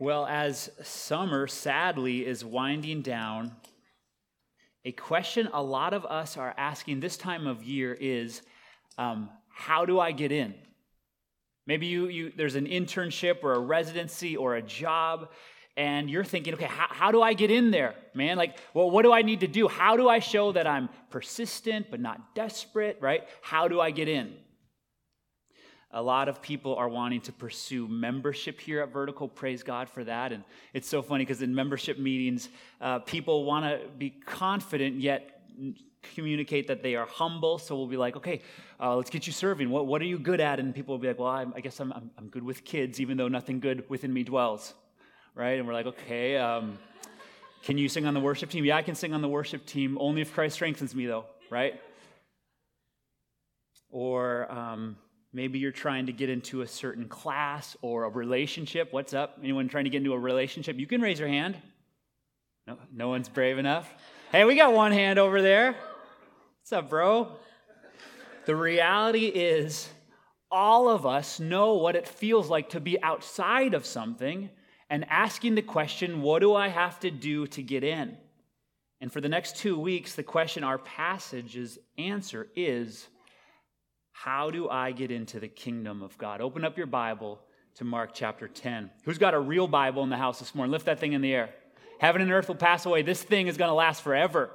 Well, as summer sadly is winding down, a question a lot of us are asking this time of year is um, how do I get in? Maybe you, you, there's an internship or a residency or a job, and you're thinking, okay, how, how do I get in there, man? Like, well, what do I need to do? How do I show that I'm persistent but not desperate, right? How do I get in? A lot of people are wanting to pursue membership here at Vertical. Praise God for that. And it's so funny because in membership meetings, uh, people want to be confident yet communicate that they are humble. So we'll be like, okay, uh, let's get you serving. What, what are you good at? And people will be like, well, I'm, i guess I'm, I'm, I'm, good with kids, even though nothing good within me dwells. Right? And we're like, okay, um, can you sing on the worship team? Yeah, I can sing on the worship team, only if Christ strengthens me, though, right? Or, um, Maybe you're trying to get into a certain class or a relationship. What's up? Anyone trying to get into a relationship? You can raise your hand. No, no one's brave enough. Hey, we got one hand over there. What's up, bro? The reality is, all of us know what it feels like to be outside of something and asking the question, What do I have to do to get in? And for the next two weeks, the question our passage's answer is how do I get into the kingdom of God? Open up your Bible to Mark chapter 10. Who's got a real Bible in the house this morning? Lift that thing in the air. Heaven and earth will pass away. This thing is going to last forever.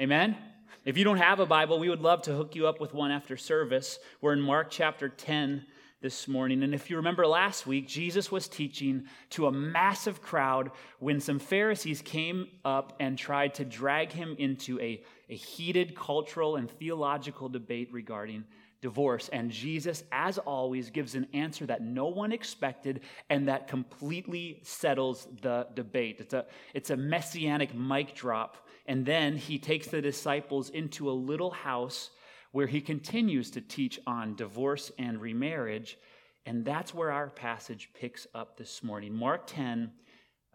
Amen? If you don't have a Bible, we would love to hook you up with one after service. We're in Mark chapter 10 this morning. And if you remember last week, Jesus was teaching to a massive crowd when some Pharisees came up and tried to drag him into a, a heated cultural and theological debate regarding divorce. And Jesus, as always, gives an answer that no one expected and that completely settles the debate. It's a, it's a messianic mic drop. And then he takes the disciples into a little house where he continues to teach on divorce and remarriage. And that's where our passage picks up this morning. Mark 10,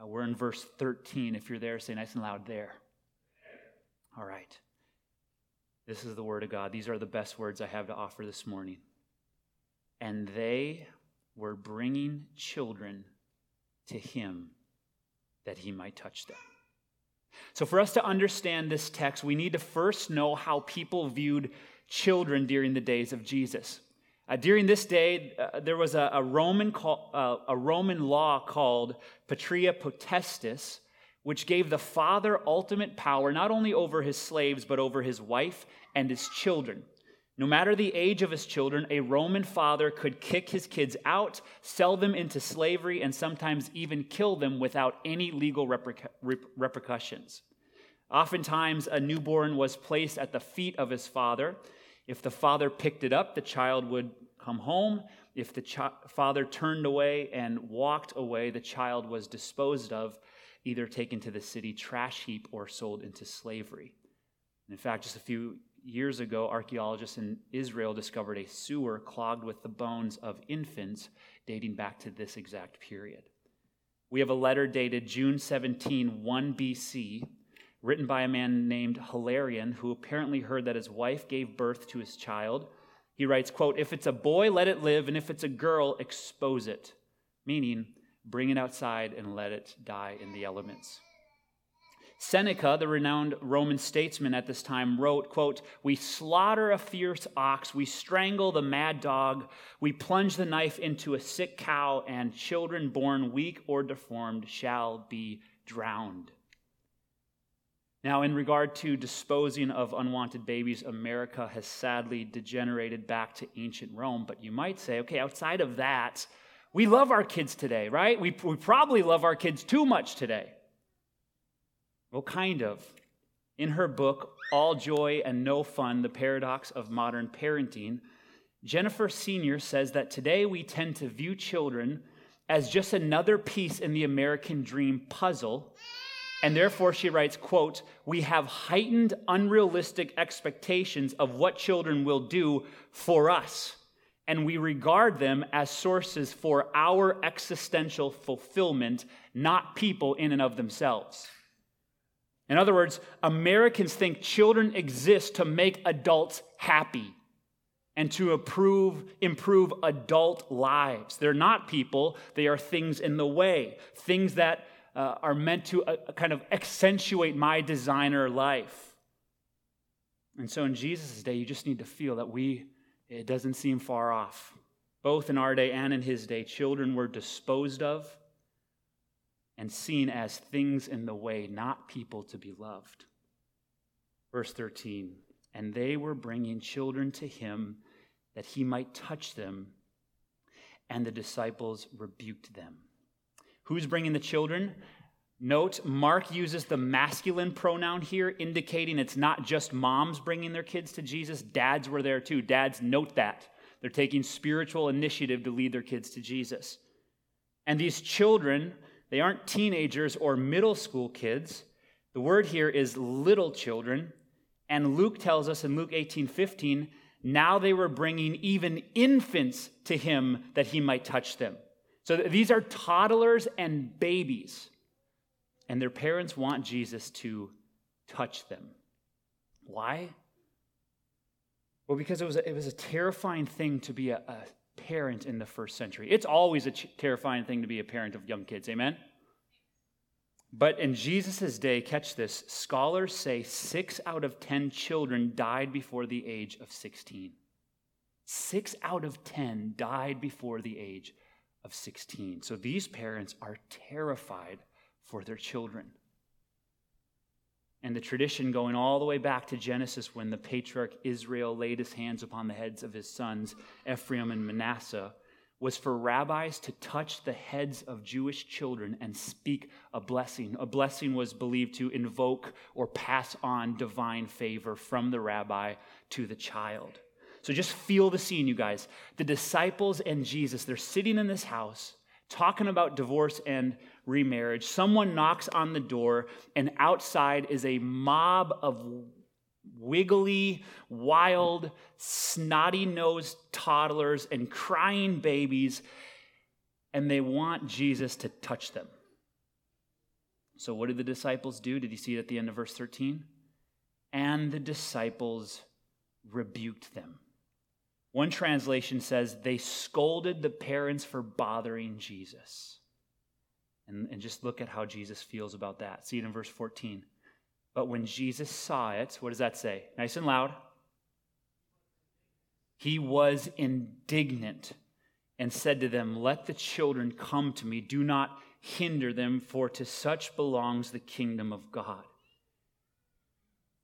uh, we're in verse 13. If you're there, say nice and loud there. All right. This is the word of God. These are the best words I have to offer this morning. And they were bringing children to him that he might touch them. So, for us to understand this text, we need to first know how people viewed children during the days of Jesus. Uh, during this day, uh, there was a, a Roman, call, uh, a Roman law called Patria Potestas, which gave the father ultimate power not only over his slaves, but over his wife and his children. No matter the age of his children, a Roman father could kick his kids out, sell them into slavery, and sometimes even kill them without any legal repercussions. Oftentimes, a newborn was placed at the feet of his father. If the father picked it up, the child would come home. If the chi- father turned away and walked away, the child was disposed of, either taken to the city trash heap or sold into slavery. In fact, just a few years ago, archaeologists in Israel discovered a sewer clogged with the bones of infants dating back to this exact period. We have a letter dated June 17, 1 BC, written by a man named Hilarion, who apparently heard that his wife gave birth to his child. He writes, quote, If it's a boy, let it live, and if it's a girl, expose it, meaning bring it outside and let it die in the elements. Seneca, the renowned Roman statesman at this time, wrote, quote, We slaughter a fierce ox, we strangle the mad dog, we plunge the knife into a sick cow, and children born weak or deformed shall be drowned. Now, in regard to disposing of unwanted babies, America has sadly degenerated back to ancient Rome. But you might say, okay, outside of that, we love our kids today, right? We, we probably love our kids too much today. Well, kind of. In her book, All Joy and No Fun The Paradox of Modern Parenting, Jennifer Senior says that today we tend to view children as just another piece in the American dream puzzle. And therefore, she writes, quote, we have heightened, unrealistic expectations of what children will do for us. And we regard them as sources for our existential fulfillment, not people in and of themselves. In other words, Americans think children exist to make adults happy. and to improve, improve adult lives. They're not people, they are things in the way, things that uh, are meant to uh, kind of accentuate my designer life. And so in Jesus' day, you just need to feel that we, it doesn't seem far off. Both in our day and in his day, children were disposed of and seen as things in the way, not people to be loved. Verse 13, and they were bringing children to him that he might touch them, and the disciples rebuked them. Who's bringing the children? Note, Mark uses the masculine pronoun here, indicating it's not just moms bringing their kids to Jesus. Dads were there too. Dads, note that. They're taking spiritual initiative to lead their kids to Jesus. And these children, they aren't teenagers or middle school kids. The word here is little children. And Luke tells us in Luke 18 15, now they were bringing even infants to him that he might touch them. So these are toddlers and babies. And their parents want Jesus to touch them. Why? Well, because it was a, it was a terrifying thing to be a, a parent in the first century. It's always a ch- terrifying thing to be a parent of young kids. Amen? But in Jesus' day, catch this, scholars say six out of 10 children died before the age of 16. Six out of 10 died before the age of 16. So these parents are terrified for their children. And the tradition going all the way back to Genesis when the patriarch Israel laid his hands upon the heads of his sons, Ephraim and Manasseh, was for rabbis to touch the heads of Jewish children and speak a blessing. A blessing was believed to invoke or pass on divine favor from the rabbi to the child. So just feel the scene, you guys. The disciples and Jesus, they're sitting in this house talking about divorce and remarriage. Someone knocks on the door, and outside is a mob of wiggly, wild, snotty nosed toddlers and crying babies, and they want Jesus to touch them. So, what did the disciples do? Did you see it at the end of verse 13? And the disciples rebuked them. One translation says they scolded the parents for bothering Jesus. And, and just look at how Jesus feels about that. See it in verse 14. But when Jesus saw it, what does that say? Nice and loud. He was indignant and said to them, Let the children come to me. Do not hinder them, for to such belongs the kingdom of God.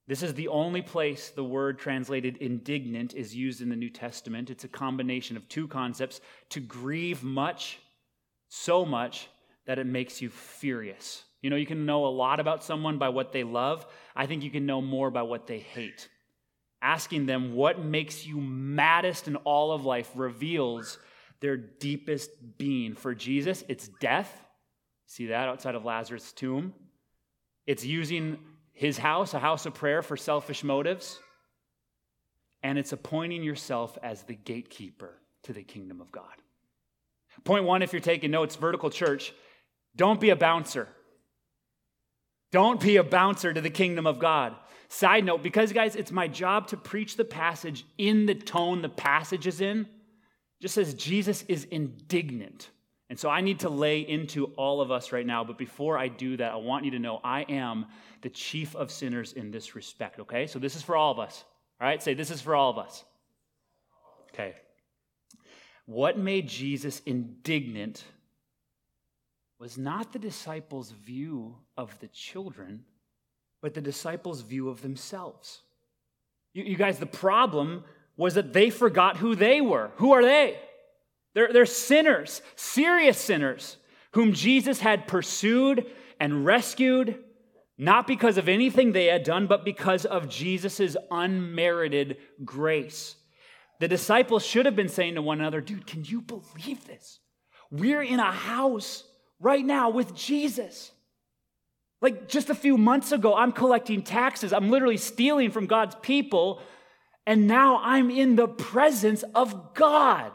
This is the only place the word translated indignant is used in the New Testament. It's a combination of two concepts to grieve much, so much that it makes you furious. You know, you can know a lot about someone by what they love. I think you can know more by what they hate. Asking them what makes you maddest in all of life reveals their deepest being. For Jesus, it's death. See that outside of Lazarus' tomb? It's using his house, a house of prayer, for selfish motives. And it's appointing yourself as the gatekeeper to the kingdom of God. Point one, if you're taking notes, vertical church, don't be a bouncer. Don't be a bouncer to the kingdom of God. Side note, because guys, it's my job to preach the passage in the tone the passage is in, just says Jesus is indignant. And so I need to lay into all of us right now. But before I do that, I want you to know I am the chief of sinners in this respect, okay? So this is for all of us. All right? Say, this is for all of us. Okay. What made Jesus indignant was not the disciples' view of the children, but the disciples' view of themselves. You, you, guys, the problem was that they forgot who they were. Who are they? They're, they're sinners, serious sinners, whom Jesus had pursued and rescued, not because of anything they had done, but because of Jesus' unmerited grace. The disciples should have been saying to one another, dude, can you believe this? We're in a house right now with Jesus. Like just a few months ago, I'm collecting taxes. I'm literally stealing from God's people. And now I'm in the presence of God.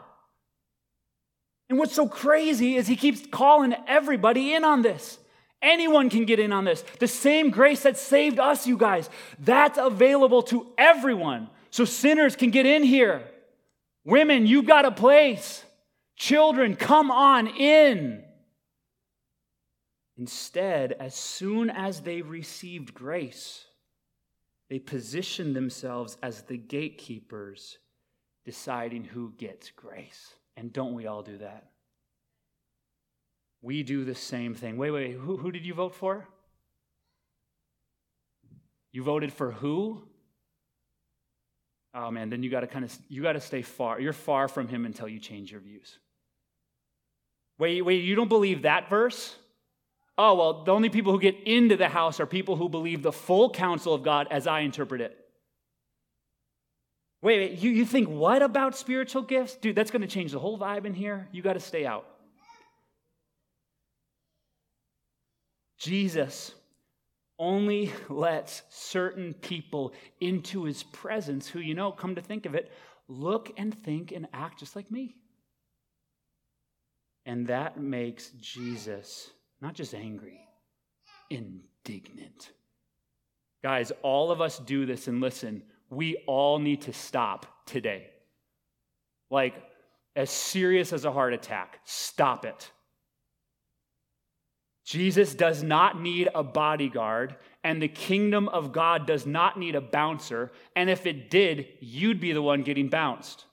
And what's so crazy is he keeps calling everybody in on this. Anyone can get in on this. The same grace that saved us, you guys, that's available to everyone. So sinners can get in here. Women, you've got a place. Children, come on in. Instead, as soon as they received grace, they positioned themselves as the gatekeepers, deciding who gets grace. And don't we all do that? We do the same thing. Wait, wait, who, who did you vote for? You voted for who? Oh man, then you got to kind of you got to stay far. You're far from him until you change your views. Wait, wait, you don't believe that verse? Oh, well, the only people who get into the house are people who believe the full counsel of God as I interpret it. Wait, wait you, you think what about spiritual gifts? Dude, that's going to change the whole vibe in here. You got to stay out. Jesus only lets certain people into his presence who, you know, come to think of it, look and think and act just like me. And that makes Jesus not just angry, indignant. Guys, all of us do this, and listen, we all need to stop today. Like, as serious as a heart attack, stop it. Jesus does not need a bodyguard, and the kingdom of God does not need a bouncer. And if it did, you'd be the one getting bounced.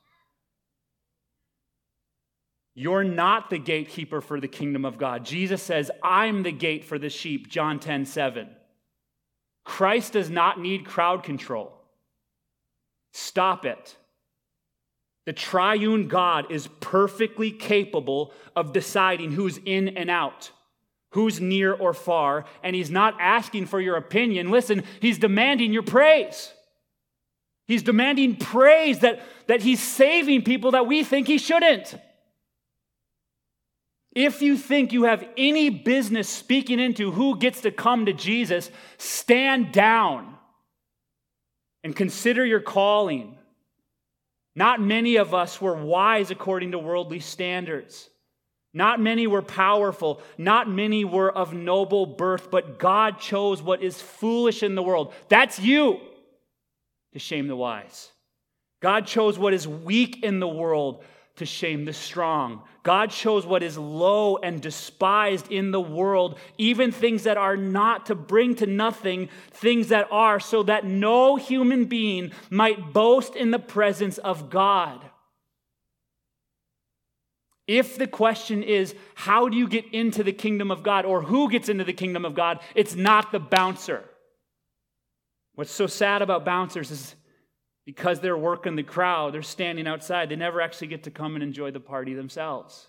You're not the gatekeeper for the kingdom of God. Jesus says, I'm the gate for the sheep, John 10 7. Christ does not need crowd control. Stop it. The triune God is perfectly capable of deciding who's in and out, who's near or far, and He's not asking for your opinion. Listen, He's demanding your praise. He's demanding praise that, that He's saving people that we think He shouldn't. If you think you have any business speaking into who gets to come to Jesus, stand down and consider your calling. Not many of us were wise according to worldly standards. Not many were powerful. Not many were of noble birth, but God chose what is foolish in the world. That's you to shame the wise. God chose what is weak in the world to shame the strong. God chose what is low and despised in the world, even things that are not, to bring to nothing things that are, so that no human being might boast in the presence of God. If the question is, how do you get into the kingdom of God or who gets into the kingdom of God, it's not the bouncer. What's so sad about bouncers is because they're working the crowd, they're standing outside. They never actually get to come and enjoy the party themselves.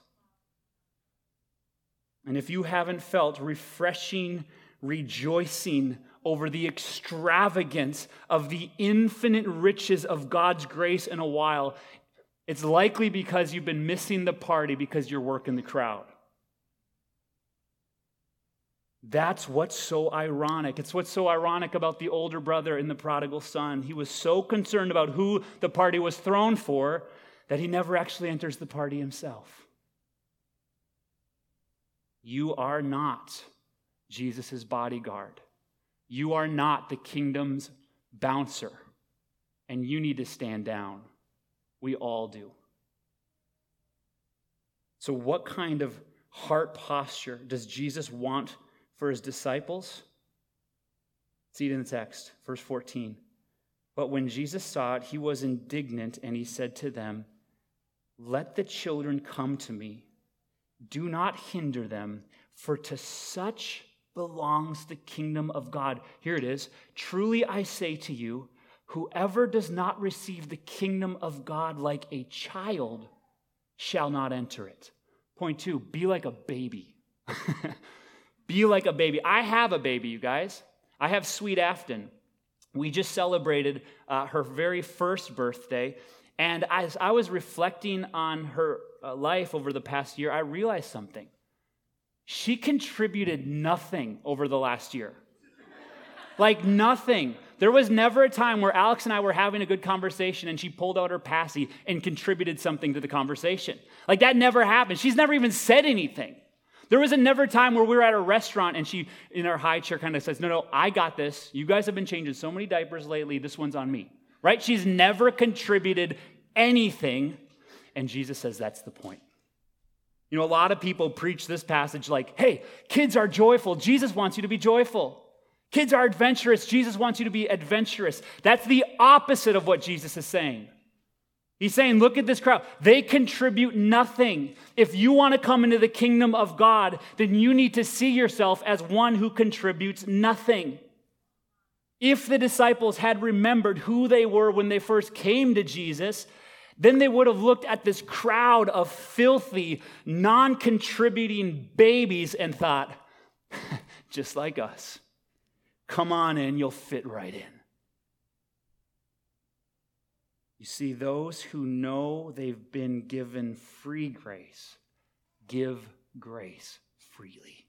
And if you haven't felt refreshing rejoicing over the extravagance of the infinite riches of God's grace in a while, it's likely because you've been missing the party because you're working the crowd. That's what's so ironic. It's what's so ironic about the older brother and the prodigal son. He was so concerned about who the party was thrown for that he never actually enters the party himself. You are not Jesus' bodyguard. You are not the kingdom's bouncer. And you need to stand down. We all do. So, what kind of heart posture does Jesus want for his disciples? See it in the text, verse 14. But when Jesus saw it, he was indignant and he said to them, Let the children come to me. Do not hinder them, for to such belongs the kingdom of God. Here it is. Truly I say to you, whoever does not receive the kingdom of God like a child shall not enter it. Point two, be like a baby. Be like a baby. I have a baby, you guys. I have Sweet Afton. We just celebrated uh, her very first birthday. And as I was reflecting on her uh, life over the past year, I realized something. She contributed nothing over the last year. like nothing. There was never a time where Alex and I were having a good conversation and she pulled out her passy and contributed something to the conversation. Like that never happened. She's never even said anything. There was a never time where we were at a restaurant and she, in her high chair, kind of says, No, no, I got this. You guys have been changing so many diapers lately. This one's on me. Right? She's never contributed anything And Jesus says that's the point. You know, a lot of people preach this passage like, hey, kids are joyful. Jesus wants you to be joyful. Kids are adventurous. Jesus wants you to be adventurous. That's the opposite of what Jesus is saying. He's saying, look at this crowd. They contribute nothing. If you want to come into the kingdom of God, then you need to see yourself as one who contributes nothing. If the disciples had remembered who they were when they first came to Jesus, then they would have looked at this crowd of filthy, non contributing babies and thought, just like us, come on in, you'll fit right in. You see, those who know they've been given free grace give grace freely.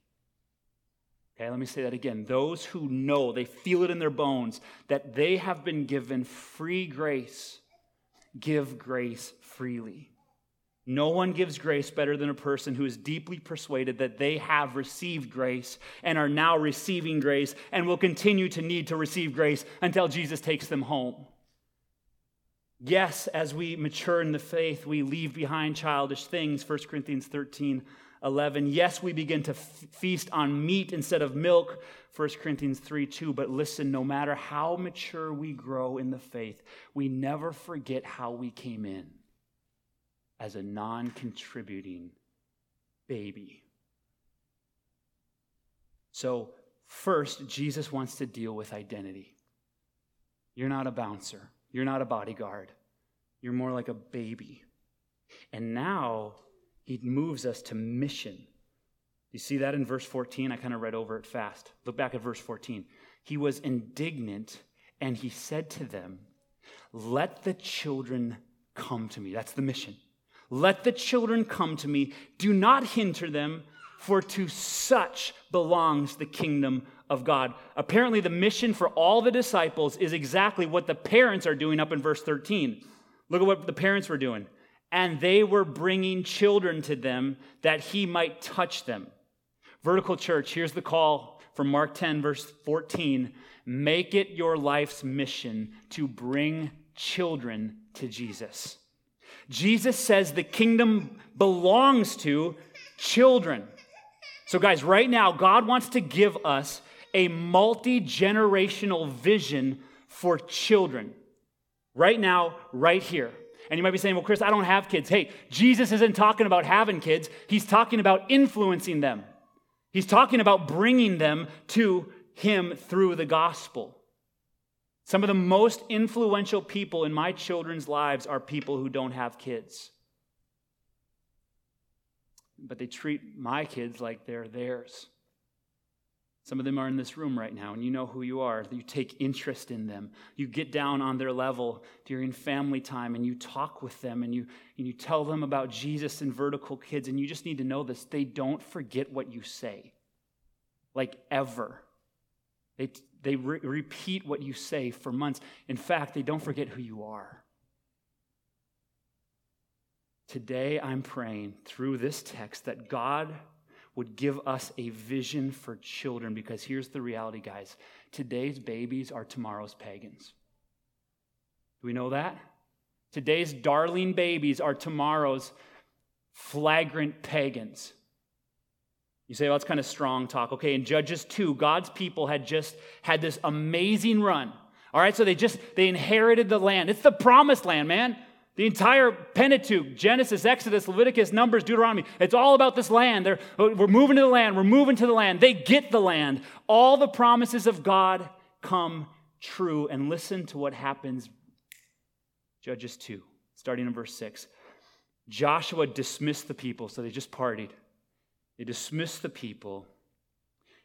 Okay, let me say that again. Those who know, they feel it in their bones, that they have been given free grace, give grace freely. No one gives grace better than a person who is deeply persuaded that they have received grace and are now receiving grace and will continue to need to receive grace until Jesus takes them home. Yes, as we mature in the faith, we leave behind childish things, 1 Corinthians 13 11. Yes, we begin to feast on meat instead of milk, 1 Corinthians 3 2. But listen, no matter how mature we grow in the faith, we never forget how we came in as a non contributing baby. So, first, Jesus wants to deal with identity. You're not a bouncer. You're not a bodyguard. You're more like a baby. And now he moves us to mission. You see that in verse 14? I kind of read over it fast. Look back at verse 14. He was indignant and he said to them, Let the children come to me. That's the mission. Let the children come to me. Do not hinder them, for to such belongs the kingdom of God. Apparently, the mission for all the disciples is exactly what the parents are doing up in verse 13. Look at what the parents were doing. And they were bringing children to them that he might touch them. Vertical church, here's the call from Mark 10, verse 14. Make it your life's mission to bring children to Jesus. Jesus says the kingdom belongs to children. So, guys, right now, God wants to give us a multi generational vision for children. Right now, right here. And you might be saying, well, Chris, I don't have kids. Hey, Jesus isn't talking about having kids, he's talking about influencing them. He's talking about bringing them to him through the gospel. Some of the most influential people in my children's lives are people who don't have kids. But they treat my kids like they're theirs. Some of them are in this room right now, and you know who you are. You take interest in them. You get down on their level during family time, and you talk with them, and you, and you tell them about Jesus and vertical kids, and you just need to know this. They don't forget what you say, like ever. They, they re- repeat what you say for months. In fact, they don't forget who you are. Today, I'm praying through this text that God would give us a vision for children because here's the reality, guys. Today's babies are tomorrow's pagans. Do we know that? Today's darling babies are tomorrow's flagrant pagans. You say, well, that's kind of strong talk. Okay, in Judges 2, God's people had just had this amazing run. All right, so they just they inherited the land. It's the promised land, man. The entire Pentateuch, Genesis, Exodus, Leviticus, Numbers, Deuteronomy, it's all about this land. They're, oh, we're moving to the land. We're moving to the land. They get the land. All the promises of God come true. And listen to what happens, Judges 2, starting in verse 6. Joshua dismissed the people, so they just partied. They dismissed the people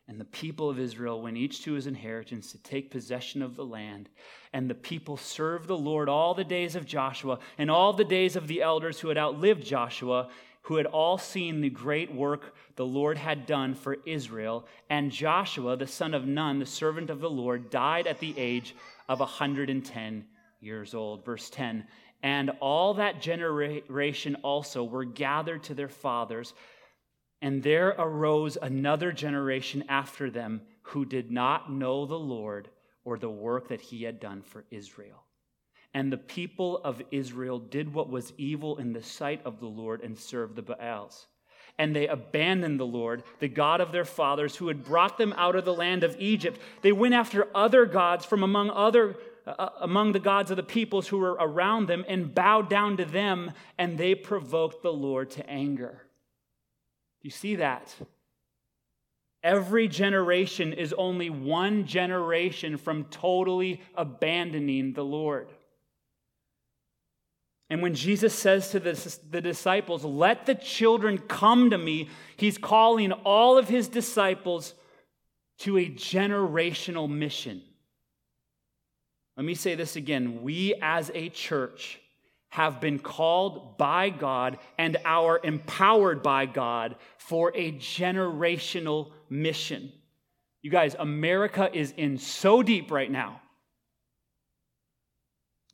and the people of Israel went each to his inheritance to take possession of the land. And the people served the Lord all the days of Joshua and all the days of the elders who had outlived Joshua, who had all seen the great work the Lord had done for Israel. And Joshua, the son of Nun, the servant of the Lord, died at the age of 110 years old. Verse 10 And all that generation also were gathered to their fathers and there arose another generation after them who did not know the Lord or the work that he had done for Israel. And the people of Israel did what was evil in the sight of the Lord and served the Baals. And they abandoned the Lord, the God of their fathers, who had brought them out of the land of Egypt. They went after other gods from among other uh, uh among the gods of the peoples who were around them and bowed down to them, and they provoked the Lord to anger. You see that? Every generation is only one generation from totally abandoning the Lord. And when Jesus says to the, the, disciples, Let the children come to me, he's calling all of his disciples to a generational mission. Let me say this again. We as a church have been called by God and are empowered by God for a generational mission. You guys, America is in so deep right now.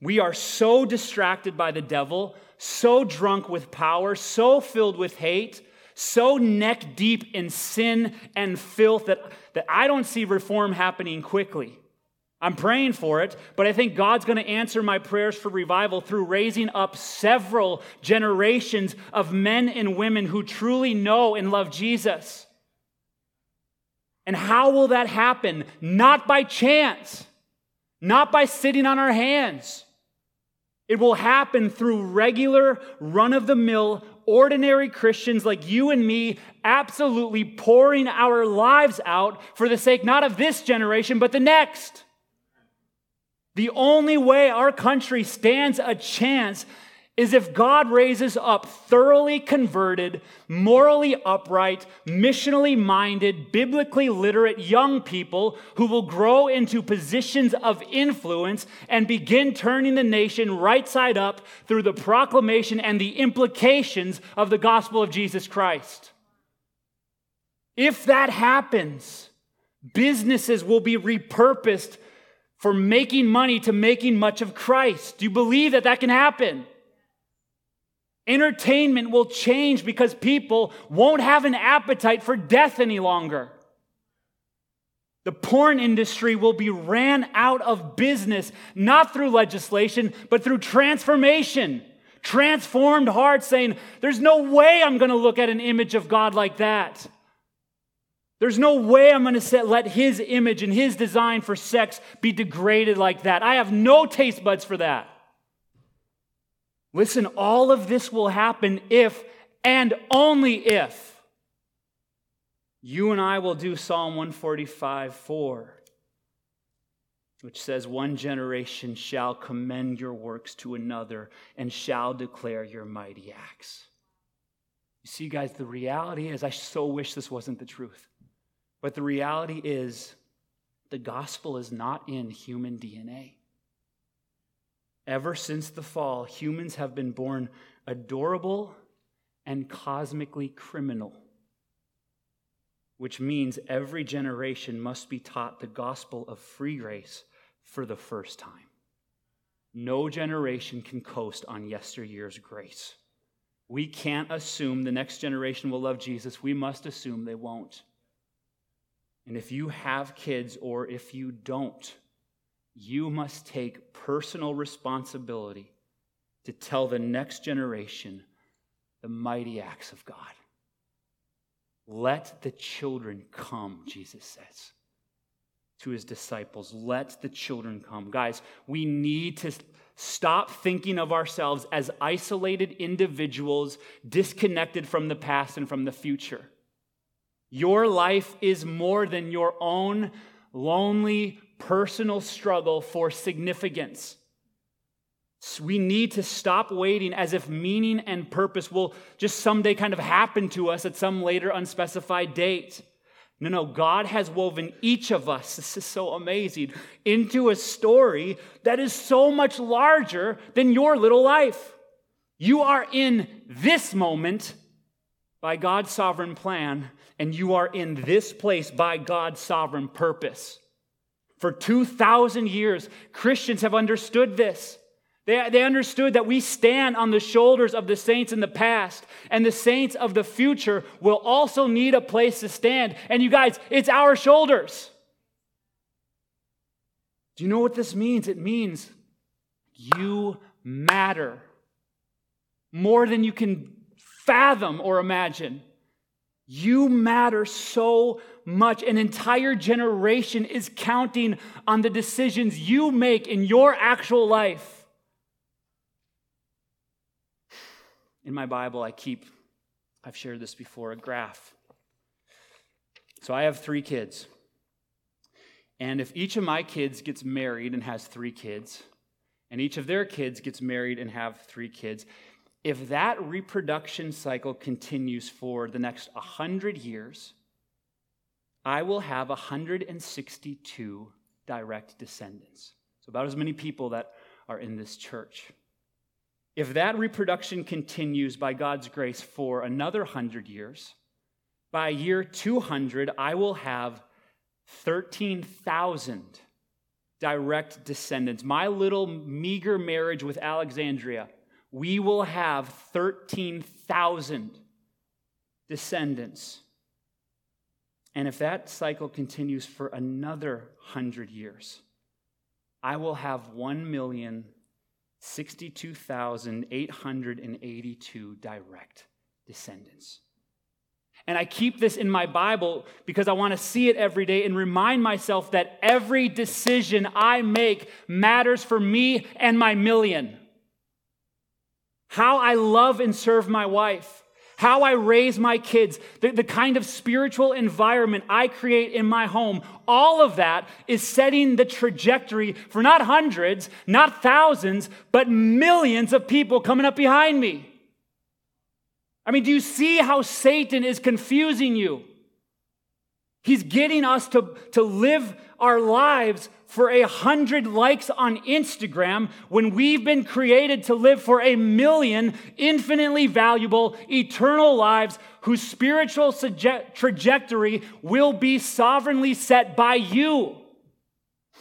We are so distracted by the devil, so drunk with power, so filled with hate, so neck deep in sin and filth that, that I don't see reform happening quickly. I'm praying for it, but I think God's going to answer my prayers for revival through raising up several generations of men and women who truly know and love Jesus. And how will that happen? Not by chance, not by sitting on our hands. It will happen through regular, run of the mill, ordinary Christians like you and me, absolutely pouring our lives out for the sake not of this generation, but the next. The only way our country stands a chance is if God raises up thoroughly converted, morally upright, missionally minded, biblically literate young people who will grow into positions of influence and begin turning the nation right side up through the proclamation and the implications of the gospel of Jesus Christ. If that happens, businesses will be repurposed for making money to making much of Christ. Do you believe that that can happen? Entertainment will change because people won't have an appetite for death any longer. The porn industry will be ran out of business, not through legislation, but through transformation. Transformed hearts saying, There's no way I'm going to look at an image of God like that. There's no way I'm going to let his image and his design for sex be degraded like that. I have no taste buds for that. Listen, all of this will happen if and only if you and I will do Psalm 145 4, which says, One generation shall commend your works to another and shall declare your mighty acts. You see, guys, the reality is, I so wish this wasn't the truth. But the reality is, the gospel is not in human DNA. Ever since the fall, humans have been born adorable and cosmically criminal, which means every generation must be taught the gospel of free grace for the first time. No generation can coast on yesteryear's grace. We can't assume the next generation will love Jesus. We must assume they won't. And if you have kids or if you don't, you must take personal responsibility to tell the next generation the mighty acts of God. Let the children come, Jesus says to his disciples. Let the children come. Guys, we need to stop thinking of ourselves as isolated individuals disconnected from the past and from the future. Your life is more than your own lonely personal struggle for significance. We need to stop waiting as if meaning and purpose will just someday kind of happen to us at some later unspecified date. No, no, God has woven each of us, this is so amazing, into a story that is so much larger than your little life. You are in this moment by God's sovereign plan, and you are in this place by God's sovereign purpose. For 2,000 years, Christians have understood this. They, they understood that we stand on the shoulders of the saints in the past, and the saints of the future will also need a place to stand. And you guys, it's our shoulders. Do you know what this means? It means you matter more than you can fathom or imagine. You matter so much. An entire generation is counting on the decisions you make in your actual life. In my Bible, I keep, I've shared this before, a graph. So I have three kids. And if each of my kids gets married and has three kids, and each of their kids gets married and have three kids, if that reproduction cycle continues for the next 100 years, I will have 162 direct descendants. So, about as many people that are in this church. If that reproduction continues by God's grace for another 100 years, by year 200, I will have 13,000 direct descendants. My little meager marriage with Alexandria we will have 13,000 descendants. And if that cycle continues for another 100 years, I will have 1,062,882 direct descendants. And I keep this in my Bible because I want to see it every day and remind myself that every decision I make matters for me and my million how I love and serve my wife, how I raise my kids, the, the kind of spiritual environment I create in my home, all of that is setting the trajectory for not hundreds, not thousands, but millions of people coming up behind me. I mean, do you see how Satan is confusing you? He's getting us to, to live our lives for a hundred likes on Instagram when we've been created to live for a million infinitely valuable eternal lives whose spiritual trajectory will be sovereignly set by you.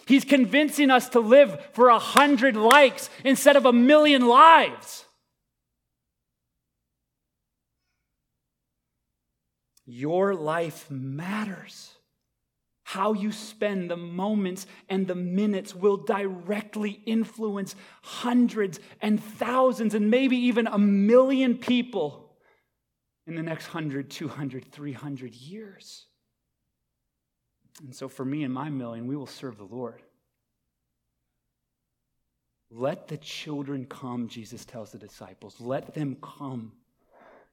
He's convincing us to live for a hundred likes instead of a million lives. Your life matters. How you spend the moments and the minutes will directly influence hundreds and thousands and maybe even a million people in the next 100, 200, 300 years. And so, for me and my million, we will serve the Lord. Let the children come, Jesus tells the disciples. Let them come.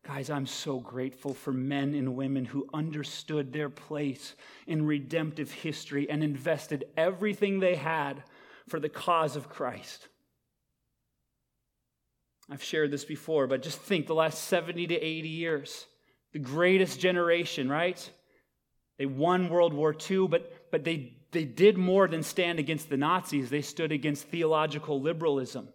Guys, I'm so grateful for men and women who understood their place in redemptive history and invested everything they had for the cause of Christ. I've shared this before, but just think the last 70 to 80 years, the greatest generation, right? They won World War II, but, but they, they did more than stand against the Nazis. They stood against theological liberalism.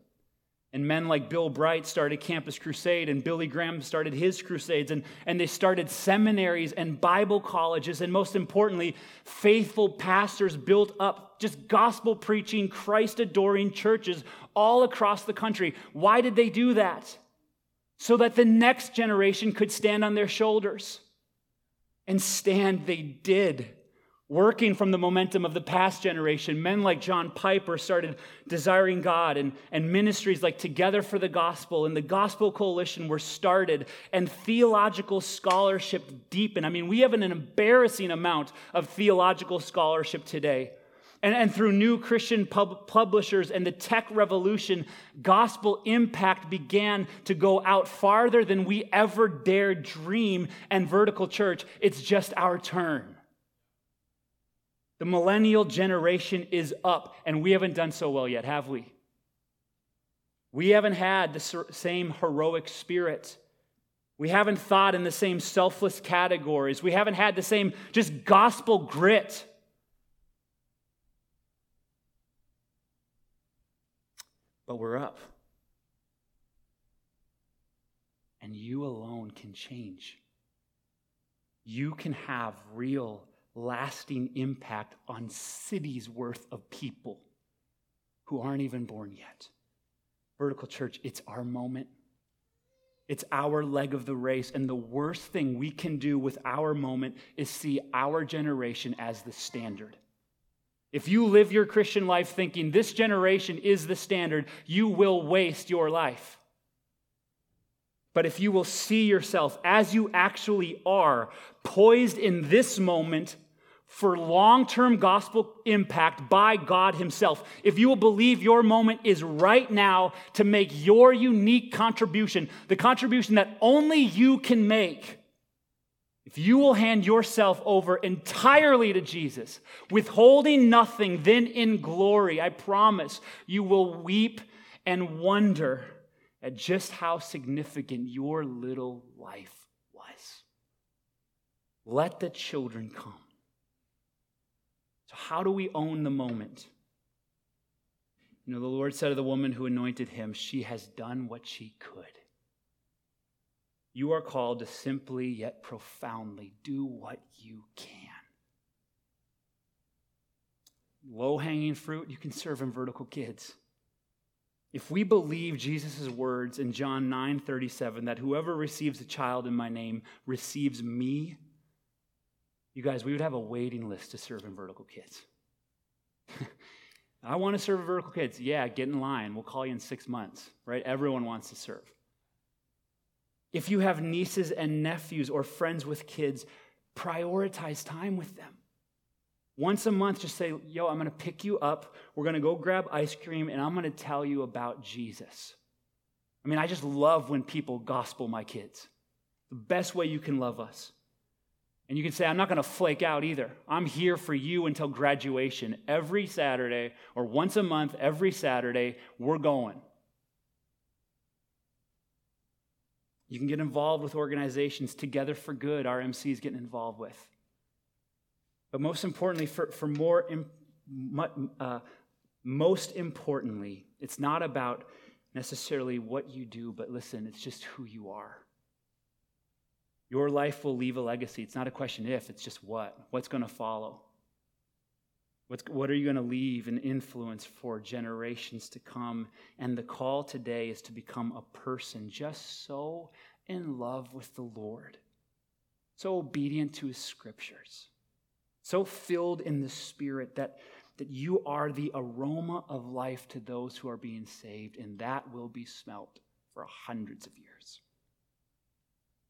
And men like Bill Bright started Campus Crusade, and Billy Graham started his crusades, and, and they started seminaries and Bible colleges, and most importantly, faithful pastors built up just gospel preaching, Christ adoring churches all across the country. Why did they do that? So that the next generation could stand on their shoulders. And stand they did working from the momentum of the past generation. Men like John Piper started desiring God, and, and ministries like Together for the Gospel and the Gospel Coalition were started, and theological scholarship deepened. I mean, we have an embarrassing amount of theological scholarship today. And, and through new Christian pub- publishers and the tech revolution, gospel impact began to go out farther than we ever dared dream. And vertical church, it's just our turn. The millennial generation is up, and we haven't done so well yet, have we? We haven't had the same heroic spirit. We haven't thought in the same selfless categories. We haven't had the same just gospel grit. But we're up. And you alone can change. You can have real lasting impact on cities worth of people who aren't even born yet. Vertical church, it's our moment. It's our leg of the race. And the worst thing we can do with our moment is see our generation as the standard. If you live your Christian life thinking this generation is the standard, you will waste your life. But if you will see yourself as you actually are, poised in this moment for long term gospel impact by God Himself, if you will believe your moment is right now to make your unique contribution, the contribution that only you can make, if you will hand yourself over entirely to Jesus, withholding nothing, then in glory, I promise you will weep and wonder at just how significant your little life was. Let the children come. So, how do we own the moment? You know, the Lord said to the woman who anointed him, She has done what she could. You are called to simply yet profoundly do what you can. Low hanging fruit, you can serve in vertical kids. If we believe Jesus' words in John 9 37, that whoever receives a child in my name receives me, you guys, we would have a waiting list to serve in vertical kids. I want to serve vertical kids. Yeah, get in line. We'll call you in six months, right? Everyone wants to serve. If you have nieces and nephews or friends with kids, prioritize time with them. Once a month, just say, Yo, I'm going to pick you up. We're going to go grab ice cream, and I'm going to tell you about Jesus. I mean, I just love when people gospel my kids. The best way you can love us. And you can say, I'm not going to flake out either. I'm here for you until graduation. Every Saturday, or once a month, every Saturday, we're going. You can get involved with organizations Together for Good, RMC is getting involved with. But most importantly, for, for more, uh, most importantly, it's not about necessarily what you do, but listen, it's just who you are. Your life will leave a legacy. It's not a question if, it's just what. What's going to follow? What's, what are you going to leave an influence for generations to come? And the call today is to become a person just so in love with the Lord, so obedient to his scriptures, so filled in the Spirit that, that you are the aroma of life to those who are being saved, and that will be smelt for hundreds of years.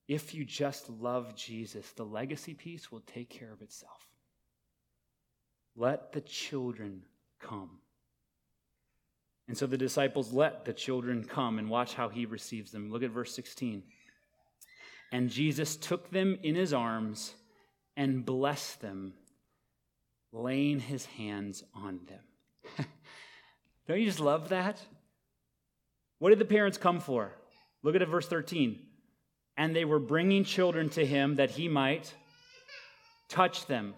If you just love Jesus, the legacy piece will take care of itself. Let the children come. And so the disciples let the children come and watch how he receives them. Look at verse 16. And Jesus took them in his arms and blessed them, laying his hands on them. Don't you just love that? What did the parents come for? Look at verse 13. And they were bringing children to him that he might touch them.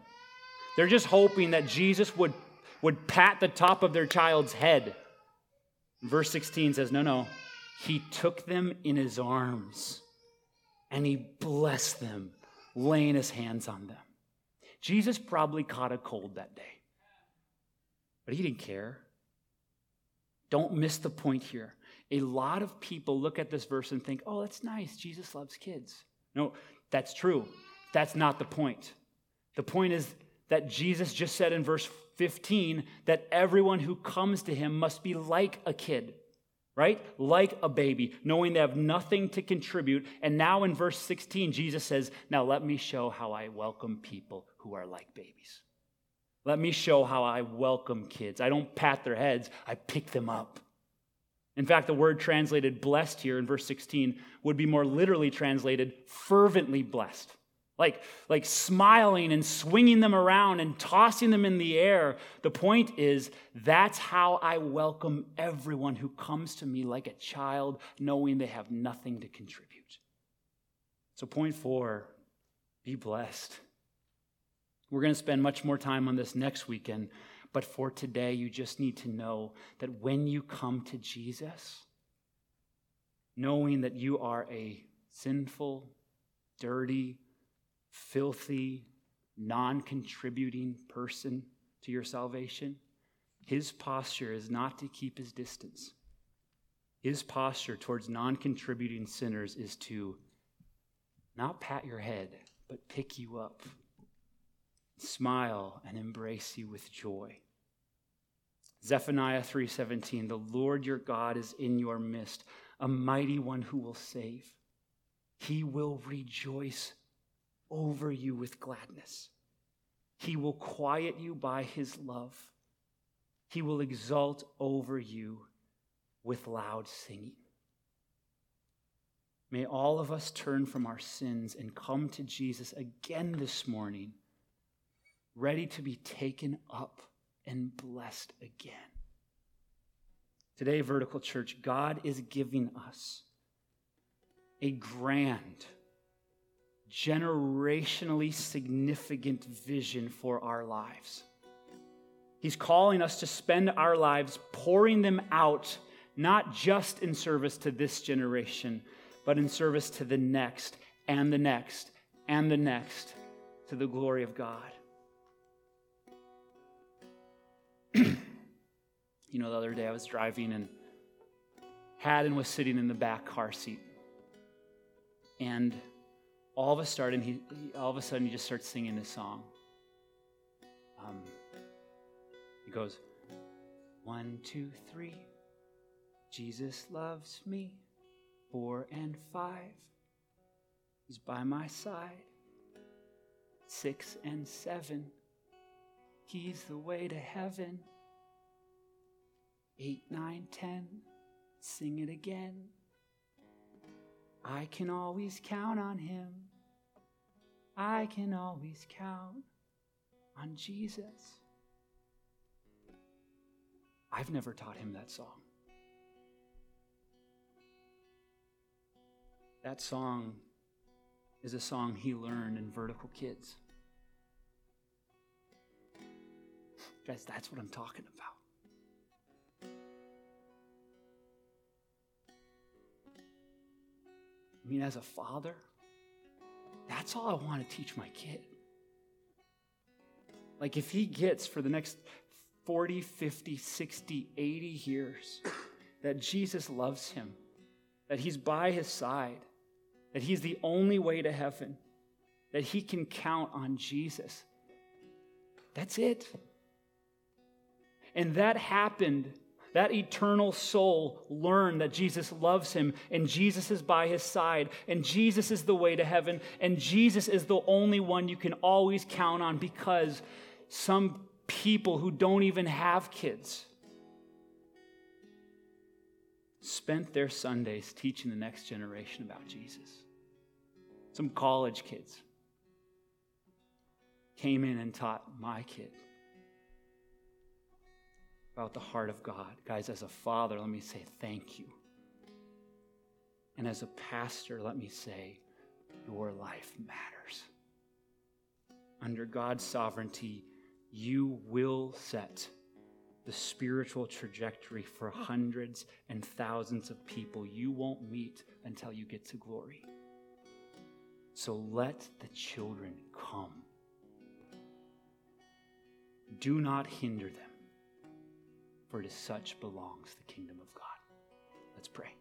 They're just hoping that Jesus would, would pat the top of their child's head. Verse 16 says, No, no. He took them in his arms and he blessed them, laying his hands on them. Jesus probably caught a cold that day, but he didn't care. Don't miss the point here. A lot of people look at this verse and think, oh, that's nice. Jesus loves kids. No, that's true. That's not the point. The point is that Jesus just said in verse 15 that everyone who comes to him must be like a kid right? Like a baby, knowing they have nothing to contribute. And now in verse 16, Jesus says, Now let me show how I welcome people who are like babies. Let me show how I welcome kids. I don't pat their heads, I pick them up. In fact, the word translated blessed here in verse 16 would be more literally translated fervently blessed like, like smiling and swinging them around and tossing them in the air. The point is, that's how I welcome everyone who comes to me like a child, knowing they have nothing to contribute. So, point four be blessed. We're going to spend much more time on this next weekend, but for today, you just need to know that when you come to Jesus, knowing that you are a sinful, dirty, filthy, non contributing person to your salvation, his posture is not to keep his distance. His posture towards non contributing sinners is to not pat your head, but pick you up, smile, and embrace you with joy. Zephaniah 3:17 The Lord your God is in your midst, a mighty one who will save. He will rejoice over you with gladness. He will quiet you by his love. He will exult over you with loud singing. May all of us turn from our sins and come to Jesus again this morning, ready to be taken up and blessed again. Today, Vertical Church, God is giving us a grand, generationally significant vision for our lives. He's calling us to spend our lives pouring them out, not just in service to this generation, but in service to the next and the next and the next to the glory of God. Know, the other day I was driving and Haddon was sitting in the back car seat. And all of a sudden, he, all of a sudden, he just starts singing this song. Um, he goes, one, two, three. Jesus loves me. Four and five. He's by my side. Six and seven. He's the way to heaven. Eight, nine, ten. Sing it again. I can always count on him. I can always count on Jesus. I've never taught him that song. That song is a song he learned in Vertical Kids. Guys, that's what I'm talking about. I mean, as a father, that's all I want to teach my kid. Like, if he gets for the next 40, 50, 60, 80 years, that Jesus loves him, that he's by his side, that he's the only way to heaven, that he can count on Jesus. That's it. And that happened. That eternal soul learned that Jesus loves him and Jesus is by his side and Jesus is the way to heaven and Jesus is the only one you can always count on because some people who don't even have kids spent their Sundays teaching the next generation about Jesus. Some college kids came in and taught my kid about the heart of God. Guys, as a father, let me say thank you. And as a pastor, let me say your life matters. Under God's sovereignty, you will set the spiritual trajectory for hundreds and thousands of people you won't meet until you get to glory. So let the children come. Do not hinder them, for to such belongs the kingdom of God. Let's pray.